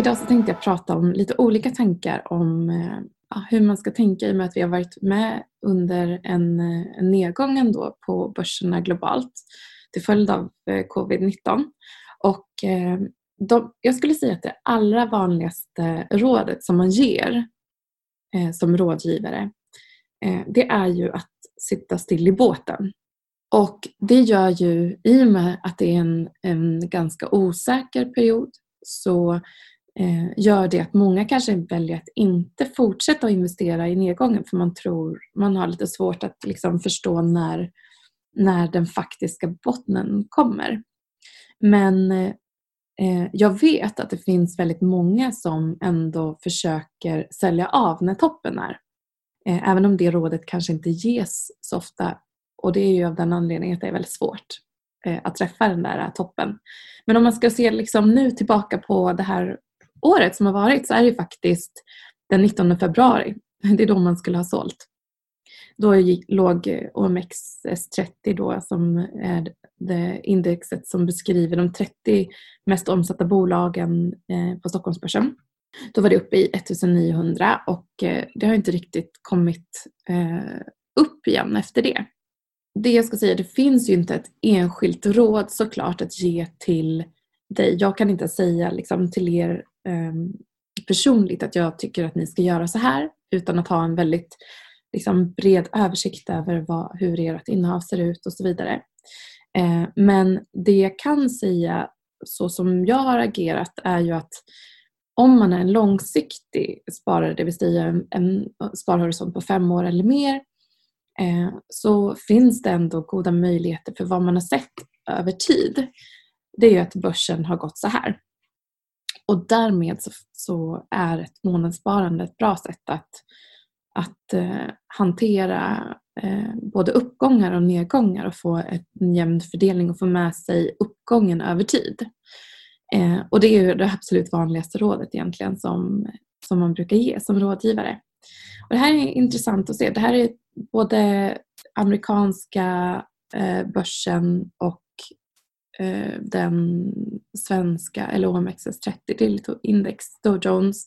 Idag så tänkte jag prata om lite olika tankar om eh, ja, hur man ska tänka i och med att vi har varit med under en, eh, en nedgång ändå på börserna globalt till följd av eh, covid-19. Och de, jag skulle säga att det allra vanligaste rådet som man ger eh, som rådgivare eh, det är ju att sitta still i båten. Och det gör ju, i och med att det är en, en ganska osäker period, så Eh, gör det att många kanske väljer att inte fortsätta att investera i nedgången för man tror, man har lite svårt att liksom förstå när, när den faktiska bottnen kommer. Men eh, jag vet att det finns väldigt många som ändå försöker sälja av när toppen är. Eh, även om det rådet kanske inte ges så ofta. Och det är ju av den anledningen att det är väldigt svårt eh, att träffa den där toppen. Men om man ska se liksom nu tillbaka på det här året som har varit så är det faktiskt den 19 februari. Det är då man skulle ha sålt. Då låg eh, OMXS30 då som är det indexet som beskriver de 30 mest omsatta bolagen eh, på Stockholmsbörsen. Då var det uppe i 1900 och eh, det har inte riktigt kommit upp igen efter det. Det jag ska säga, det finns ju inte ett enskilt råd såklart att ge till dig. Jag kan inte säga liksom, till er Ehm, personligt att jag tycker att ni ska göra så här utan att ha en väldigt liksom, bred översikt över vad, hur ert innehav ser ut och så vidare. Eh, men det jag kan säga så som jag har agerat är ju att om man är en långsiktig sparare, det vill säga en, en sparhorisont på fem år eller mer, eh, så finns det ändå goda möjligheter för vad man har sett över tid. Det är ju att börsen har gått så här. Och därmed så, så är ett månadssparande ett bra sätt att att eh, hantera eh, både uppgångar och nedgångar och få en jämn fördelning och få med sig uppgången över tid. Eh, och det är ju det absolut vanligaste rådet egentligen som, som man brukar ge som rådgivare. Och det här är intressant att se. Det här är både amerikanska eh, börsen och Eh, den svenska, eller OMXS30, det är lite index, Dow Jones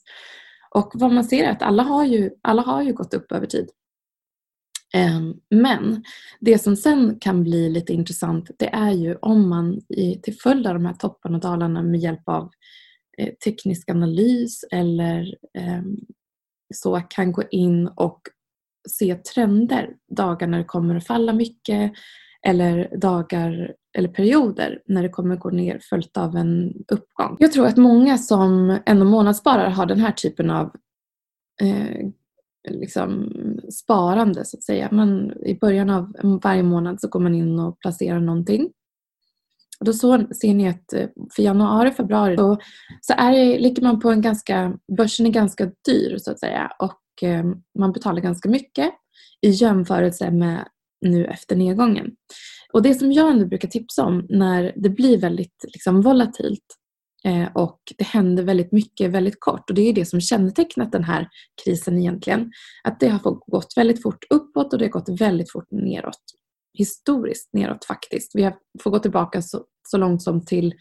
och vad man ser är att alla har ju, alla har ju gått upp över tid. Ehm, men det som sen kan bli lite intressant det är ju om man till följd av de här topparna och dalarna med hjälp av eh, teknisk analys eller ehm, så kan gå in och se trender dagar när det kommer att falla mycket eller dagar eller perioder när det kommer gå ner följt av en uppgång. Jag tror att många som ändå månadssparar har den här typen av eh, liksom sparande så att säga. Man, I början av varje månad så går man in och placerar någonting. Och då så, ser ni att eh, för januari, februari då, så är det, ligger man på en ganska, börsen är ganska dyr så att säga och eh, man betalar ganska mycket i jämförelse med nu efter nedgången. Och det som jag ändå brukar tipsa om när det blir väldigt liksom, volatilt eh, och det händer väldigt mycket väldigt kort och det är det som kännetecknat den här krisen egentligen. Att det har gått väldigt fort uppåt och det har gått väldigt fort neråt. Historiskt neråt faktiskt. Vi får gå tillbaka så, så långt som till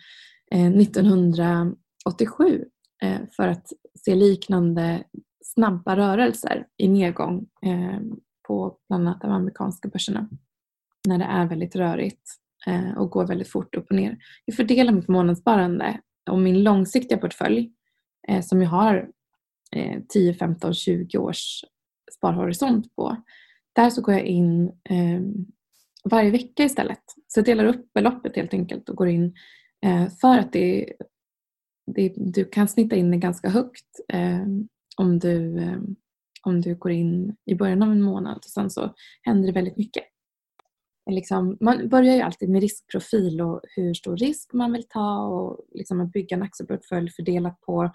eh, 1987 eh, för att se liknande snabba rörelser i nedgång eh, på bland annat de amerikanska börserna när det är väldigt rörigt eh, och går väldigt fort upp och ner. Jag fördelar mitt månadssparande och min långsiktiga portfölj eh, som jag har 10, 15, 20 års sparhorisont på. Där så går jag in ehm, varje vecka istället. Så jag delar upp beloppet helt enkelt och går in eh, för att det, det, du kan snitta in det ganska högt ehm, om du, ehm, om du går in i början av en månad och sen så händer det väldigt mycket liksom, man börjar ju alltid med riskprofil och hur stor risk man vill ta och liksom att bygga en aktieportfölj fördelat på,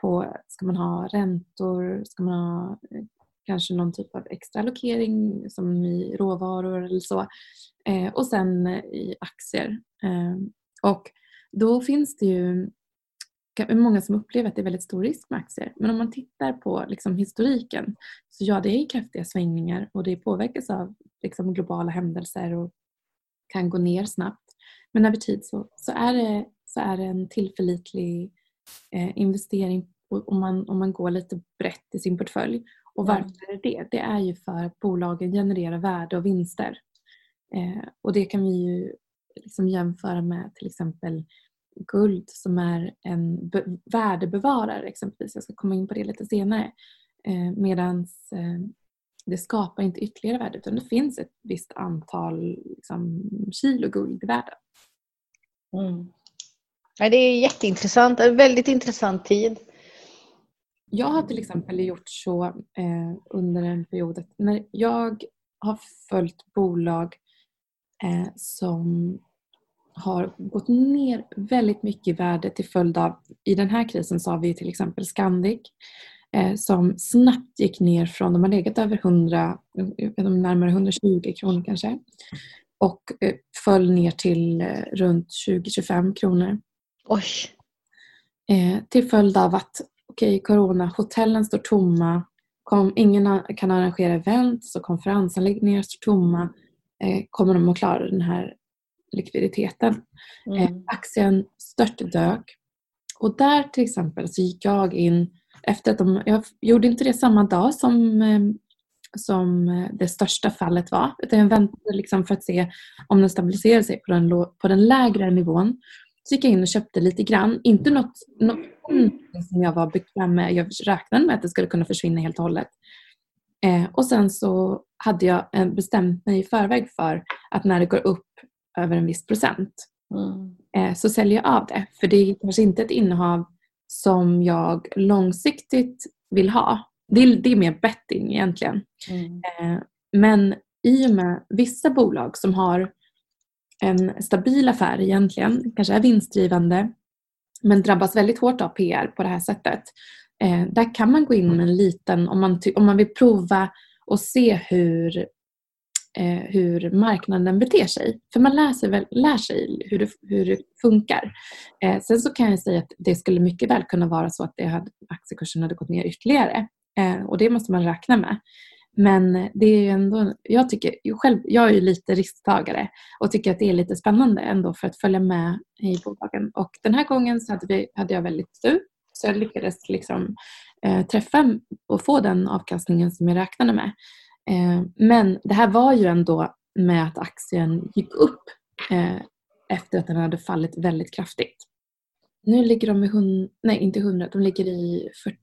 på ska man ha räntor, ska man ha eh, kanske någon typ av extra allokering som i råvaror eller så eh, och sen i aktier. Eh, och då finns det ju många som upplever att det är väldigt stor risk med aktier. Men om man tittar på liksom historiken så ja, det är kraftiga svängningar och det påverkas av liksom globala händelser och kan gå ner snabbt. Men över tid så, så, är, det, så är det en tillförlitlig eh, investering om man, om man går lite brett i sin portfölj. Och varför är det det? Det är ju för att bolagen genererar värde och vinster. Eh, och det kan vi ju liksom jämföra med till exempel guld som är en värdebevarare exempelvis. Jag ska komma in på det lite senare. Eh, Medan eh, det skapar inte ytterligare värde utan det finns ett visst antal liksom, kilo guld i världen. Mm. Ja, det är jätteintressant, en väldigt intressant tid. Jag har till exempel gjort så eh, under en period när jag har följt bolag eh, som har gått ner väldigt mycket i värde till följd av, i den här krisen så har vi till exempel Scandic eh, som snabbt gick ner från, de har legat över 100, närmare 120 kronor kanske och eh, föll ner till eh, runt 20-25 kronor. Oj! Eh, till följd av att, okej, okay, corona, hotellen står tomma, kom, ingen kan arrangera events och konferensanläggningar står tomma. Eh, kommer de att klara den här likviditeten? Mm. Eh, aktien störtdök. Och där till exempel så gick jag in efter att de, jag gjorde inte det samma dag som, eh, som det största fallet var. Utan jag väntade liksom för att se om den stabiliserade sig på den, på den lägre nivån. Så gick jag in och köpte lite grann. Inte något, något som jag var bekväm med. Jag räknade med att det skulle kunna försvinna helt och hållet. Eh, och sen så hade jag eh, bestämt mig i förväg för att när det går upp över en viss procent mm. eh, så säljer jag av det. För det är kanske inte ett innehav som jag långsiktigt vill ha. Det är, det är mer betting egentligen. Mm. Eh, men i och med vissa bolag som har en stabil affär egentligen, kanske är vinstdrivande men drabbas väldigt hårt av PR på det här sättet. Eh, där kan man gå in med en liten, om man, om man vill prova och se hur, eh, hur marknaden beter sig. För man lär sig, väl, lär sig hur, det, hur det funkar. Eh, sen så kan jag säga att det skulle mycket väl kunna vara så att det hade, aktiekursen hade gått ner ytterligare. Eh, och det måste man räkna med. Men det är ändå, jag, tycker, själv, jag är ju lite risktagare och tycker att det är lite spännande ändå för att följa med i bolagen. Och den här gången så hade, vi, hade jag väldigt tur så jag lyckades liksom, eh, träffa och få den avkastningen som jag räknade med. Eh, men det här var ju ändå med att aktien gick upp eh, efter att den hade fallit väldigt kraftigt. Nu ligger de i, hund, nej inte 100, de ligger i 40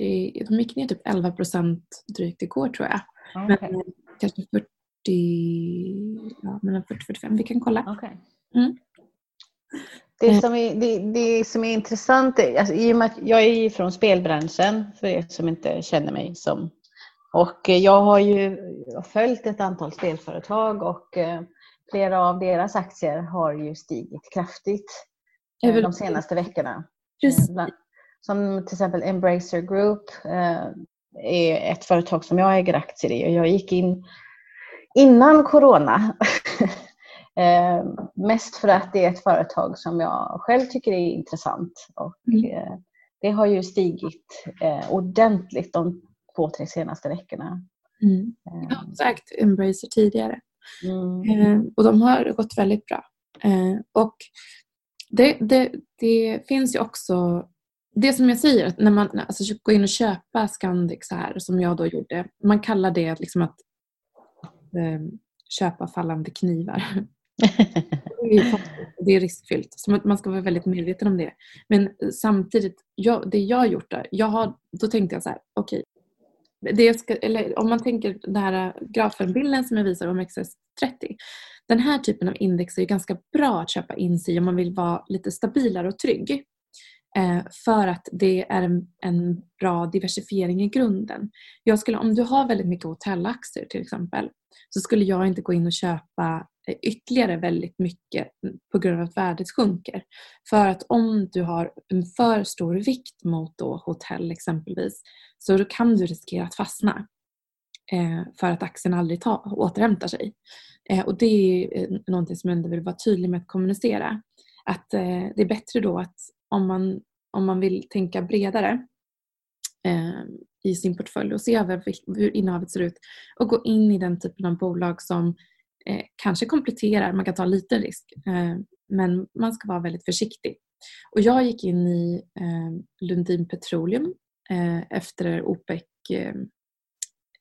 40, de gick ner typ 11 procent drygt igår tror jag. Okay. Men kanske 40, ja, mellan 40 45. Vi kan kolla. Okay. Mm. Det, eh. som är, det, det som är intressant, alltså, i och med att jag är från spelbranschen, för er som inte känner mig som. Och jag har ju följt ett antal spelföretag och eh, flera av deras aktier har ju stigit kraftigt eh, de senaste veckorna. Precis. Som till exempel Embracer Group eh, är ett företag som jag äger aktier i och jag gick in innan corona. eh, mest för att det är ett företag som jag själv tycker är intressant. Och, mm. eh, det har ju stigit eh, ordentligt de två, tre senaste veckorna. Mm. Eh. Jag har sagt Embracer tidigare. Mm. Eh, och de har gått väldigt bra. och det, det, det finns ju också det som jag säger, när man alltså, går in och köper Scandic så här som jag då gjorde. Man kallar det liksom att eh, köpa fallande knivar. det är riskfyllt. Så man ska vara väldigt medveten om det. Men samtidigt, jag, det jag har gjort där, jag har, då tänkte jag så här, okej. Okay, om man tänker den här grafenbilden som jag visar om XS30. Den här typen av index är ganska bra att köpa in sig om man vill vara lite stabilare och trygg. Eh, för att det är en, en, bra diversifiering i grunden. Jag skulle, om du har väldigt mycket hotellaktier till exempel så skulle jag inte gå in och köpa Eh, ytterligare väldigt mycket på grund av att värdet sjunker. För att om du har en för stor vikt mot då hotell exempelvis så då kan du riskera att fastna eh, för att aktien aldrig ta, återhämtar sig. Eh, och det är någonting som jag ändå vill vara tydlig med att kommunicera. Att det är bättre då att om man, om man vill tänka bredare i sin portfölj och se över hur innehavet ser ut och gå in i den typen av bolag som eh, kanske kompletterar, man kan ta lite risk eh, men man ska vara väldigt försiktig Och jag gick in i eh, Lundin Petroleum eh, efter OPEC eh,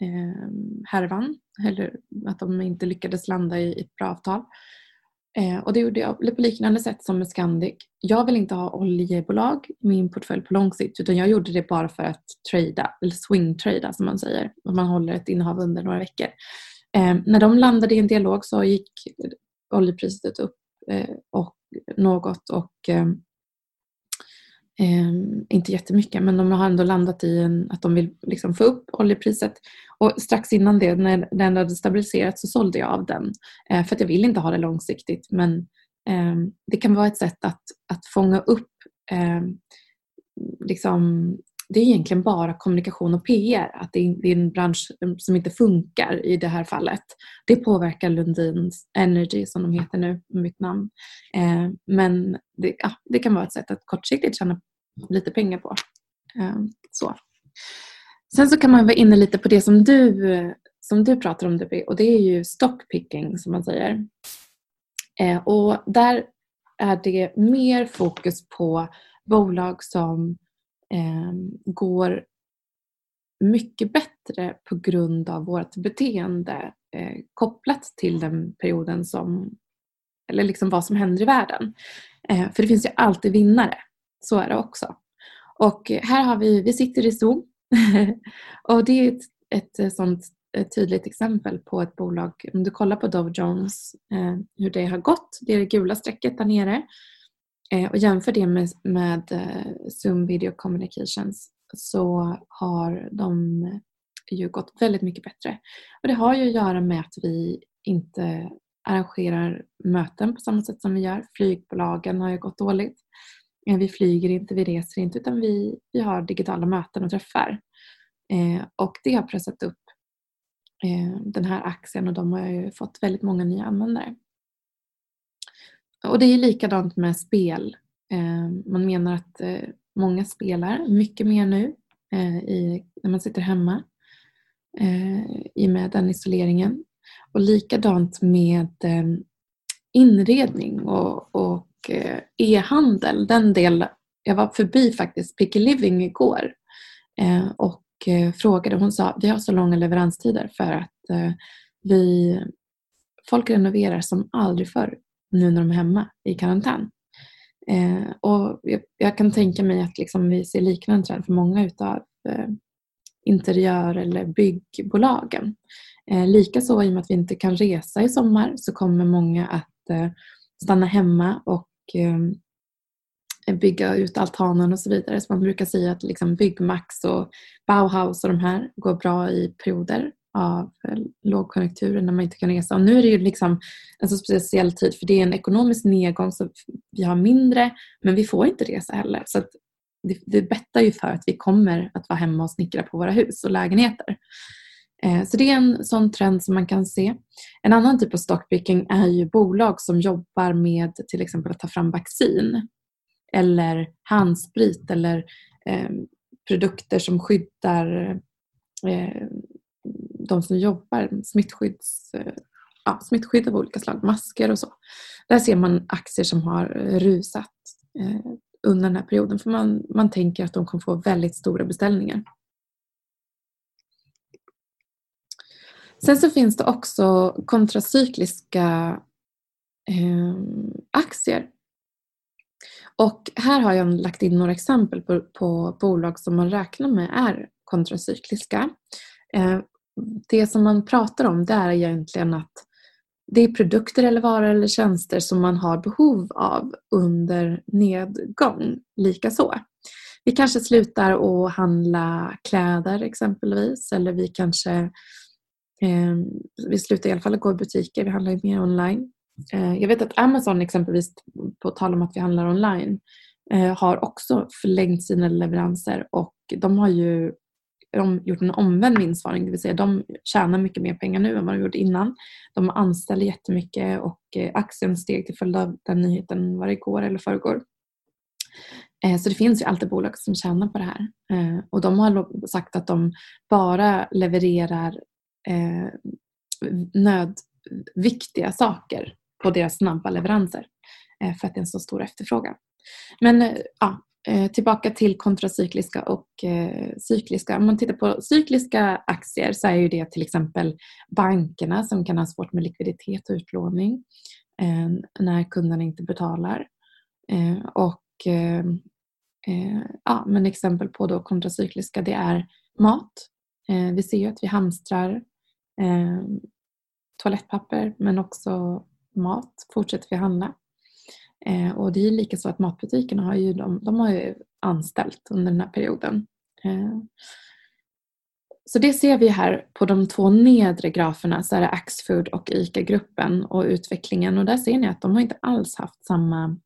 eh, härvan, eller att de inte lyckades landa i ett bra avtal. Eh, och det gjorde jag på liknande sätt som med Scandic. Jag vill inte ha oljebolag i min portfölj på lång sikt utan jag gjorde det bara för att trada, eller swing-trada som man säger. Om man håller ett innehav under några veckor. Eh, när de landade i en dialog så gick oljepriset upp eh, och något och eh, eh, inte jättemycket men de har ändå landat i en, att de vill liksom få upp oljepriset. Och strax innan det, när den hade stabiliserats så sålde jag av den. Eh, för att jag vill inte ha det långsiktigt men eh, det kan vara ett sätt att, att fånga upp eh, liksom det är egentligen bara kommunikation och PR. Att det är en bransch som inte funkar i det här fallet. Det påverkar Lundins Energy som de heter nu, mitt namn. Eh, men det, ja, det, kan vara ett sätt att kortsiktigt tjäna lite pengar på. Eh, så. Sen så kan man vara inne lite på det som du, som du pratar om Debbie och det är ju stockpicking som man säger. Eh, och där är det mer fokus på bolag som eh, går mycket bättre på grund av vårt beteende eh, kopplat till den perioden som, eller liksom vad som händer i världen. Eh, för det finns ju alltid vinnare, så är det också. Och här har vi, vi sitter i Zoom och det är ett, ett eh, sånt ett tydligt exempel på ett bolag. Om du kollar på Dow Jones, eh, hur det har gått. Det är det gula strecket där nere. Eh, och jämför det med, med eh, Zoom Video Communications så har de ju gått väldigt mycket bättre. Och det har ju att göra med att vi inte arrangerar möten på samma sätt som vi gör. Flygbolagen har ju gått dåligt. Eh, vi flyger inte, vi reser inte utan vi, vi har digitala möten och träffar. Eh, och det har pressat upp eh, den här aktien och de har ju fått väldigt många nya användare. Och det är likadant med spel. Eh, man menar att eh, många spelar mycket mer nu eh, när man sitter hemma eh, i och med den isoleringen. Och likadant med eh, inredning och, och eh, e-handel. Den del, jag var förbi faktiskt Picky Living igår och frågade. Hon sa vi har så långa leveranstider för att vi, folk renoverar som aldrig förr nu när de är hemma i karantän. Eh, och jag, jag, kan tänka mig att liksom vi ser liknande trend för många utav eh, interiör eller byggbolagen. Eh, Likaså i och med att vi inte kan resa i sommar så kommer många att eh, stanna hemma och eh, bygga ut altanen och så vidare. Så man brukar säga att liksom Byggmax och Bauhaus och de här går bra i perioder av eh, lågkonjunkturen när man inte kan resa. Och nu är det ju liksom en så speciell tid för det är en ekonomisk nedgång så vi har mindre men vi får inte resa heller. Så det, det bettar ju för att vi kommer att vara hemma och snickra på våra hus och lägenheter. Eh, så det är en sån trend som man kan se. En annan typ av stockpicking är ju bolag som jobbar med till exempel att ta fram vaccin eller handsprit eller eh, produkter som skyddar eh, de som jobbar smittskydds, eh, ja, smittskydd av olika slag, masker och så. Där ser man aktier som har eh, rusat eh, under den här perioden för man, man tänker att de kommer få väldigt stora beställningar. Sen så finns det också kontracykliska eh, aktier. Och här har jag lagt in några exempel på, på bolag som man räknar med är kontracykliska. Eh, det som man pratar om det är egentligen att det är produkter eller varor eller tjänster som man har behov av under nedgång likaså. Vi kanske slutar att handla kläder exempelvis eller vi kanske eh, vi slutar i alla fall att gå i butiker, vi handlar mer online. Eh, jag vet att Amazon exempelvis, på tal om att vi handlar online, eh, har också förlängt sina leveranser och de har ju de gjort en omvänd vinstvarning, det vill säga de tjänar mycket mer pengar nu än vad de gjorde innan. De anställer jättemycket och eh, aktien steg till följd av den nyheten, var det igår eller förrgår. Eh, så det finns ju alltid bolag som tjänar på det här. Eh, och de har sagt att de bara levererar nödviktiga saker på deras snabba leveranser för att det är en så stor efterfrågan. Men ja, Eh, tillbaka till kontracykliska och eh, cykliska. Om man tittar på cykliska aktier så är ju det till exempel bankerna som kan ha svårt med likviditet och utlåning eh, när kunderna inte betalar. Och ja, men exempel på då kontracykliska det är mat. Vi ser ju att vi hamstrar toalettpapper men också mat fortsätter vi handla. Eh, och det är lika så att matbutikerna har ju, de, de har ju anställt under den här perioden. Eh, så det ser vi här på de två nedre graferna så är det Axfood och ICA-gruppen och utvecklingen och där ser ni att de har inte alls haft samma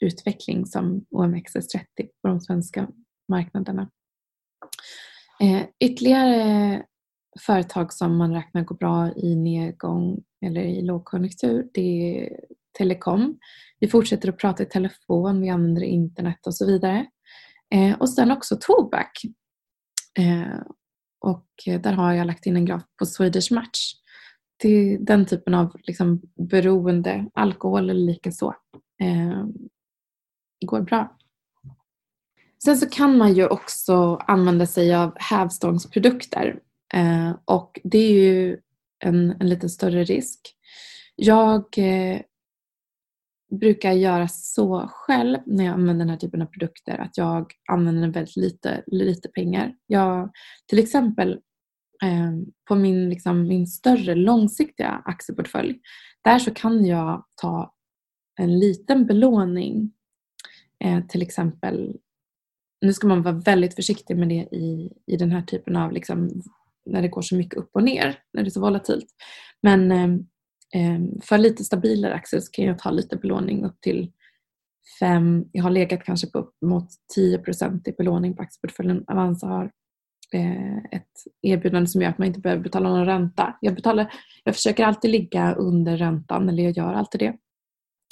utveckling som OMXS30 på de svenska marknaderna. Eh, ytterligare företag som man räknar går bra i nedgång eller i lågkonjunktur det är telekom. Vi fortsätter att prata i telefon, vi använder internet och så vidare. Eh, och sen också tobak. Eh, och där har jag lagt in en graf på Swedish Match. Det är den typen av liksom, beroende, alkohol eller likaså, eh, går bra. Sen så kan man ju också använda sig av hävstångsprodukter eh, och det är ju en, en lite större risk. Jag eh, brukar göra så själv när jag använder den här typen av produkter att jag använder väldigt lite, lite pengar. Jag, till exempel eh, på min, liksom, min större långsiktiga aktieportfölj där så kan jag ta en liten belåning eh, till exempel nu ska man vara väldigt försiktig med det i, i den här typen av liksom, när det går så mycket upp och ner, när det är så volatilt. Men eh, Ehm, för lite stabilare aktier så kan jag ta lite belåning upp till 5, jag har legat kanske på upp mot 10% i belåning på aktieportföljen. Avanza har eh, ett erbjudande som gör att man inte behöver betala någon ränta. Jag, betalar, jag försöker alltid ligga under räntan, eller jag gör alltid det.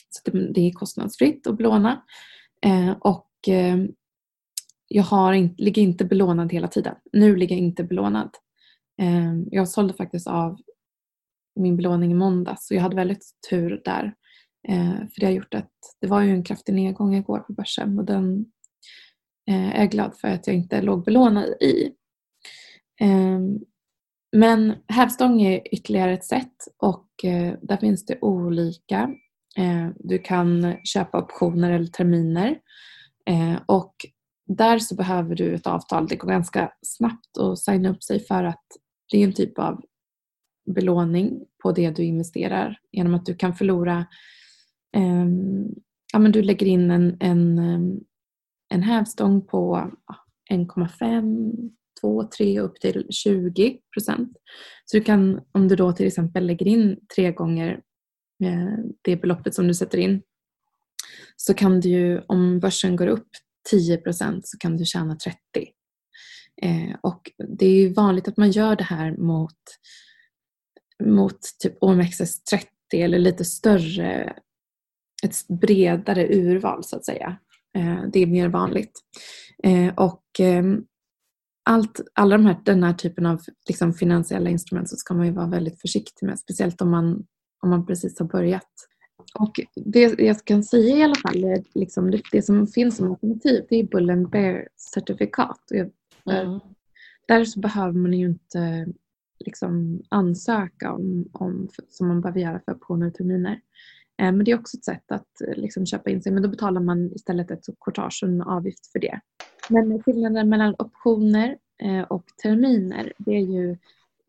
Så det, är kostnadsfritt att belåna. Eh, och ehm, jag har ligger inte belånad hela tiden. Nu ligger jag inte belånad. Ehm, jag sålde faktiskt av min belåning i måndags och jag hade väldigt tur där. Eh, för det har gjort att det var ju en kraftig nedgång igår på börsen och den eh, är jag glad för att jag inte låg belånad i. Ehm, men hävstång är ytterligare ett sätt och eh, där finns det olika. Du kan köpa optioner eller terminer och där så behöver du ett avtal. Det går ganska snabbt att signa upp sig för att det är en typ av belåning på det du investerar genom att du kan förlora Eh, ja, men du lägger in en, en, ehm, en hävstång på 1,5, 2, 3 upp till 20 procent. Så du kan, om du då till exempel lägger in tre gånger eh, det beloppet som du sätter in så kan du ju, om börsen går upp 10 procent så kan du tjäna 30. Eh, och det är vanligt att man gör det här mot mot typ OMXS30 eller lite större, ett bredare urval så att säga. Eh, det är mer vanligt. Eh, och ehm, allt, alla de här, den här typen av liksom finansiella instrument så ska man ju vara väldigt försiktig med, speciellt om man, om man precis har börjat. Och det jag kan säga i alla fall, är liksom det, det som finns som alternativ, det är Bull and Bear certifikat. Mm. Där så behöver man ju inte liksom ansöka om, om, som man behöver göra för optioner och terminer. Eh, men det är också ett sätt att eh, liksom köpa in sig men då betalar man istället ett courtage och en avgift för det. Men skillnaden mellan optioner eh, och terminer det är ju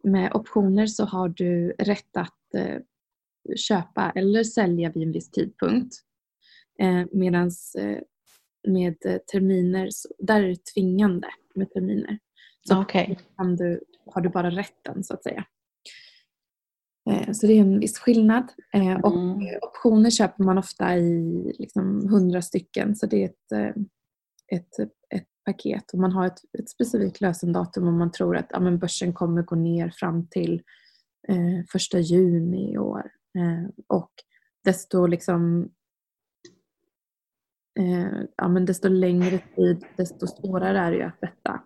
med optioner så har du rätt att köpa eller sälja vid en viss tidpunkt. Medan med terminer, där är det tvingande med terminer. Så okay. kan du, har du bara rätten så att säga. Eh, så det är en viss skillnad. Eh, och mm. optioner köper man ofta i liksom 100 stycken så det är ett, eh, ett, ett paket och man har ett, ett specifikt lösendatum om man tror att ja, men börsen kommer gå ner fram till eh, första juni i år. Eh, och desto liksom eh, ja, men desto längre tid desto svårare är det ju att betta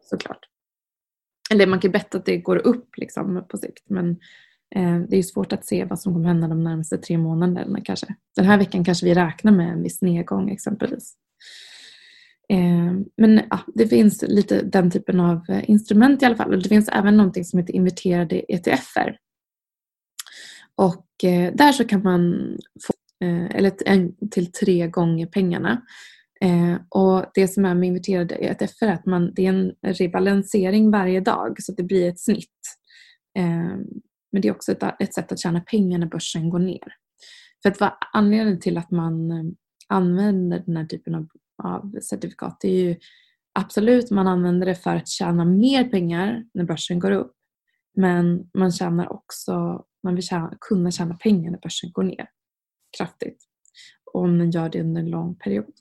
såklart. Eller man kan betta att det går upp liksom på sikt men Eh, det är svårt att se vad som kommer hända de närmaste tre månaderna kanske. Den här veckan kanske vi räknar med en viss nedgång exempelvis. Eh, men ja, det finns lite den typen av eh, instrument i alla fall. Och det finns även någonting som heter inverterade ETFer. Och eh, där så kan man få eh, eller en till tre gånger pengarna. Eh, och det som är med inverterade ETFer är att man, det är en rebalansering varje dag så att det blir ett snitt. Eh, men det är också ett, ett sätt att tjäna pengar när börsen går ner. För att vad anledningen till att man eh, använder den här typen av, av certifikat det är ju absolut man använder det för att tjäna mer pengar när börsen går upp. Men man tjänar också, man vill tjäna, kunna tjäna pengar när börsen går ner kraftigt. Om man gör det under en lång period.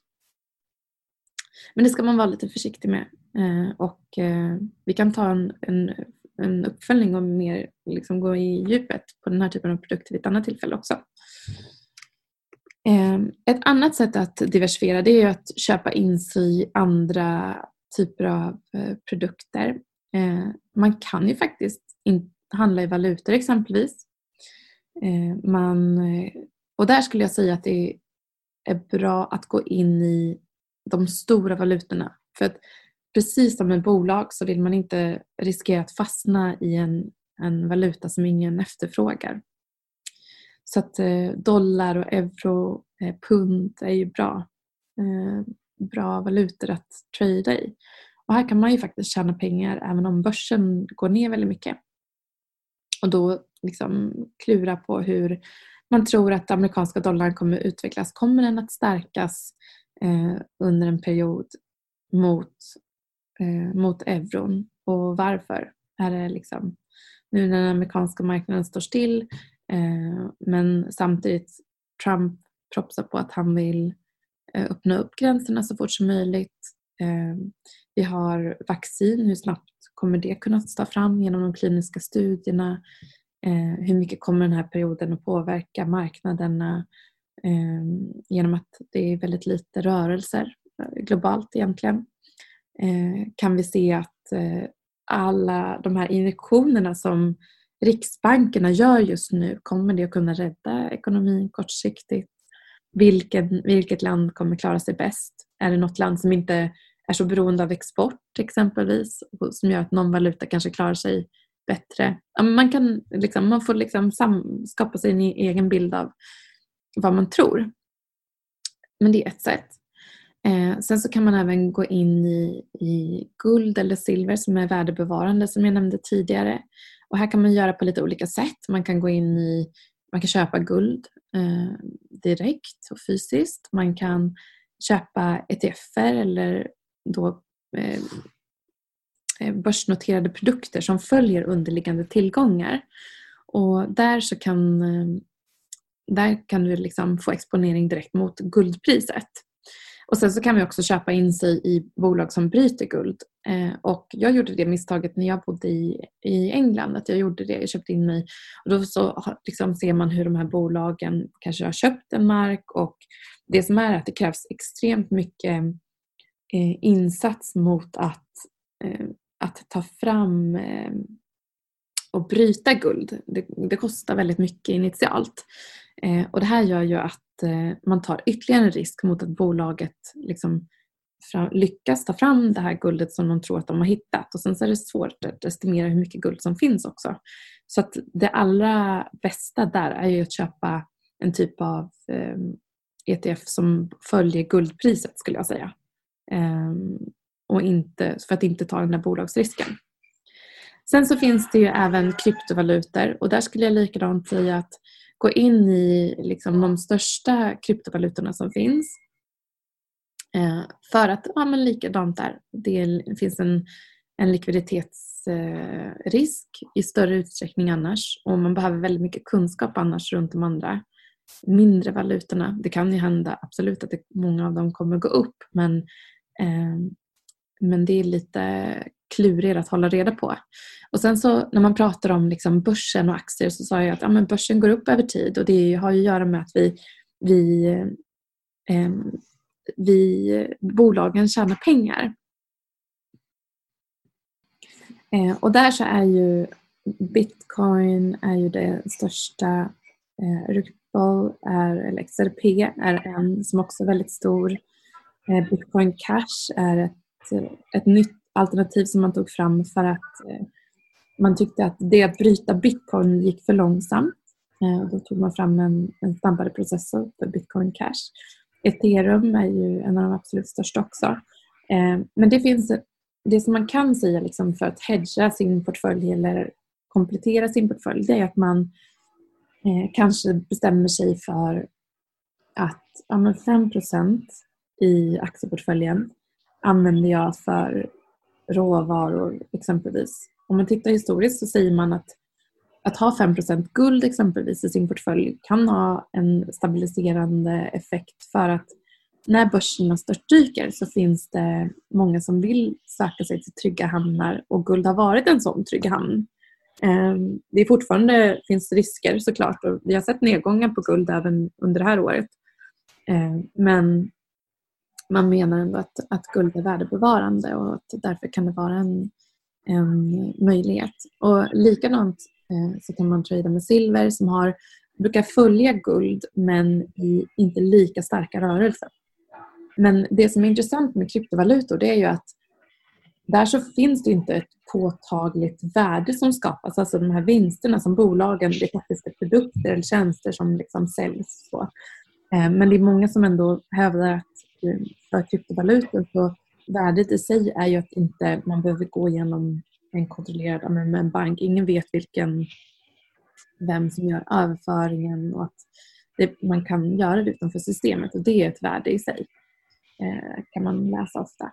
Men det ska man vara lite försiktig med. Eh, och eh, vi kan ta en, en en uppföljning och mer liksom gå i djupet på den här typen av produkter vid ett annat tillfälle också. Eh, ett annat sätt att diversifiera det är att köpa in sig i andra typer av eh, produkter. Eh, man kan ju faktiskt handla i valutor exempelvis. Eh, man, och där skulle jag säga att det är bra att gå in i de stora valutorna. För att precis som med bolag så vill man inte riskera att fastna i en, en valuta som ingen efterfrågar. Så att eh, dollar och euro, eh, pund är ju bra, eh, bra valutor att trada i. Och här kan man ju faktiskt tjäna pengar även om börsen går ner väldigt mycket. Och då liksom klura på hur man tror att amerikanska dollarn kommer utvecklas. Kommer den att stärkas eh, under en period mot eh, mot euron och varför? Är det liksom nu när den amerikanska marknaden står still eh, men samtidigt Trump propsar på att han vill eh, öppna upp gränserna så fort som möjligt. Eh, vi har vaccin, hur snabbt kommer det kunna ta fram genom de kliniska studierna? Eh, hur mycket kommer den här perioden att påverka marknaderna eh, Ehm, genom att det är väldigt lite rörelser eh, globalt egentligen? Ehm, kan vi se att eh, alla de här injektionerna som riksbankerna gör just nu, kommer det att kunna rädda ekonomin kortsiktigt? Vilken, vilket land kommer klara sig bäst? Är det något land som inte är så beroende av export exempelvis som gör att någon valuta kanske klarar sig bättre? Man, kan liksom, man får liksom skapa sig en e-, egen bild av vad man tror. Men det är ett sätt. Eh, sen så kan man även gå in i, i guld eller silver som är värdebevarande som jag nämnde tidigare. Och här kan man göra på lite olika sätt. Man kan gå in i, man kan köpa guld eh, direkt och fysiskt. Man kan köpa ETFer eller då eh, eh, börsnoterade produkter som följer underliggande tillgångar. Och där så kan, eh, där kan du liksom få exponering direkt mot guldpriset. Och sen så kan vi också köpa in sig i bolag som bryter guld. Eh, och jag gjorde det misstaget när jag bodde i, i England. Att jag gjorde det. Jag köpte in mig. Och då så liksom ser man hur de här bolagen kanske har köpt en mark. Och det som är att det krävs extremt mycket eh, insats mot att, eh, att ta fram eh, att och bryta guld. Det, det, kostar väldigt mycket initialt. Eh, och det här gör ju att Eh, man tar ytterligare en risk mot att bolaget liksom lyckas ta fram det här guldet som de tror att de har hittat. Och sen så är det svårt att estimera hur mycket guld som finns också. Så att det allra bästa där är ju att köpa en typ av ehm, ETF som följer guldpriset skulle jag säga. Ehm, och inte, för att inte ta den där bolagsrisken. Sen så finns det ju även kryptovalutor och där skulle jag likadant säga att gå in i liksom de största kryptovalutorna som finns. Eh, för att, ja men likadant där, det finns en, en likviditetsrisk eh, i större utsträckning annars och man behöver väldigt mycket kunskap annars runt de andra mindre valutorna. Det kan ju hända absolut att det, många av dem kommer gå upp men, eh, men det är lite klurigare att hålla reda på. Och sen så när man pratar om liksom börsen och aktier så sa jag att ja, men börsen går upp över tid och det har ju att göra med att vi, vi, eh, vi bolagen tjänar pengar. Eh, och där så är ju Bitcoin är ju det största. Eh, Ripple är, eller XRP är en som också är väldigt stor. Eh, Bitcoin Cash är ett, ett nytt alternativ som man tog fram för att eh, man tyckte att det att bryta bitcoin gick för långsamt. Eh, då tog man fram en, en snabbare processor för bitcoin cash. Ethereum är ju en av de absolut största också. Eh, men det finns det som man kan säga liksom för att hedga sin portfölj eller komplettera sin portfölj det är att man eh, kanske bestämmer sig för att ja, 5% i aktieportföljen använder jag för råvaror exempelvis. Om man tittar historiskt så säger man att att ha 5% guld exempelvis i sin portfölj kan ha en stabiliserande effekt för att när börserna störtdyker så finns det många som vill söka sig till trygga hamnar och guld har varit en sån trygg hamn. Ehm, det är fortfarande finns risker såklart och vi har sett nedgångar på guld även under det här året. Ehm, men man menar ändå att, att guld är värdebevarande och att därför kan det vara en, en möjlighet. Och likadant eh, så kan man trada med silver som har, brukar följa guld men i inte lika starka rörelser. Men det som är intressant med kryptovalutor det är ju att där så finns det inte ett påtagligt värde som skapas. Alltså de här vinsterna som bolagen, det är faktiskt produkter eller tjänster som liksom säljs. Så. Eh, men det är många som ändå hävdar att för kryptovalutor så värdet i sig är ju att inte man behöver gå igenom en kontrollerad med en bank. Ingen vet vilken, vem som gör överföringen och att det, man kan göra det utanför systemet och det är ett värde i sig. Eh, kan man läsa ofta.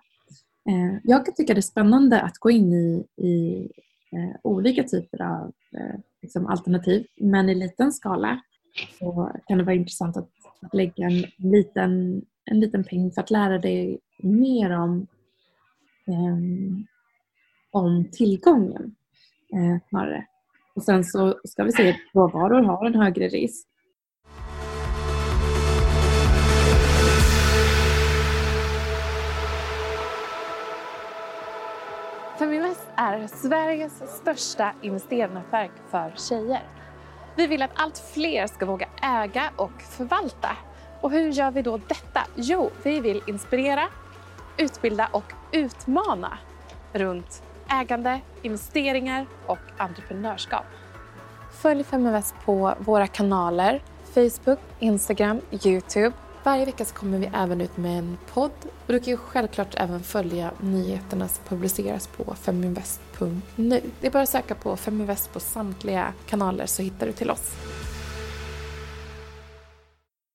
Eh, jag kan tycka det är spännande att gå in i, i eh, olika typer av eh, liksom alternativ men i liten skala så kan det vara intressant att, att lägga en liten, en liten peng för att lära dig mer om, eh, om tillgången eh, snarare. Och sen så ska vi se att råvaror har en högre risk Feminvest är Sveriges största investeringsnätverk för tjejer. Vi vill att allt fler ska våga äga och förvalta. Och hur gör vi då detta? Jo, vi vill inspirera, utbilda och utmana runt ägande, investeringar och entreprenörskap. Följ Feminvest på våra kanaler Facebook, Instagram, Youtube varje vecka så kommer vi även ut med en podd och du kan ju självklart även följa nyheterna som publiceras på feminvest.nu. Det är bara att söka på Feminvest på samtliga kanaler så hittar du till oss.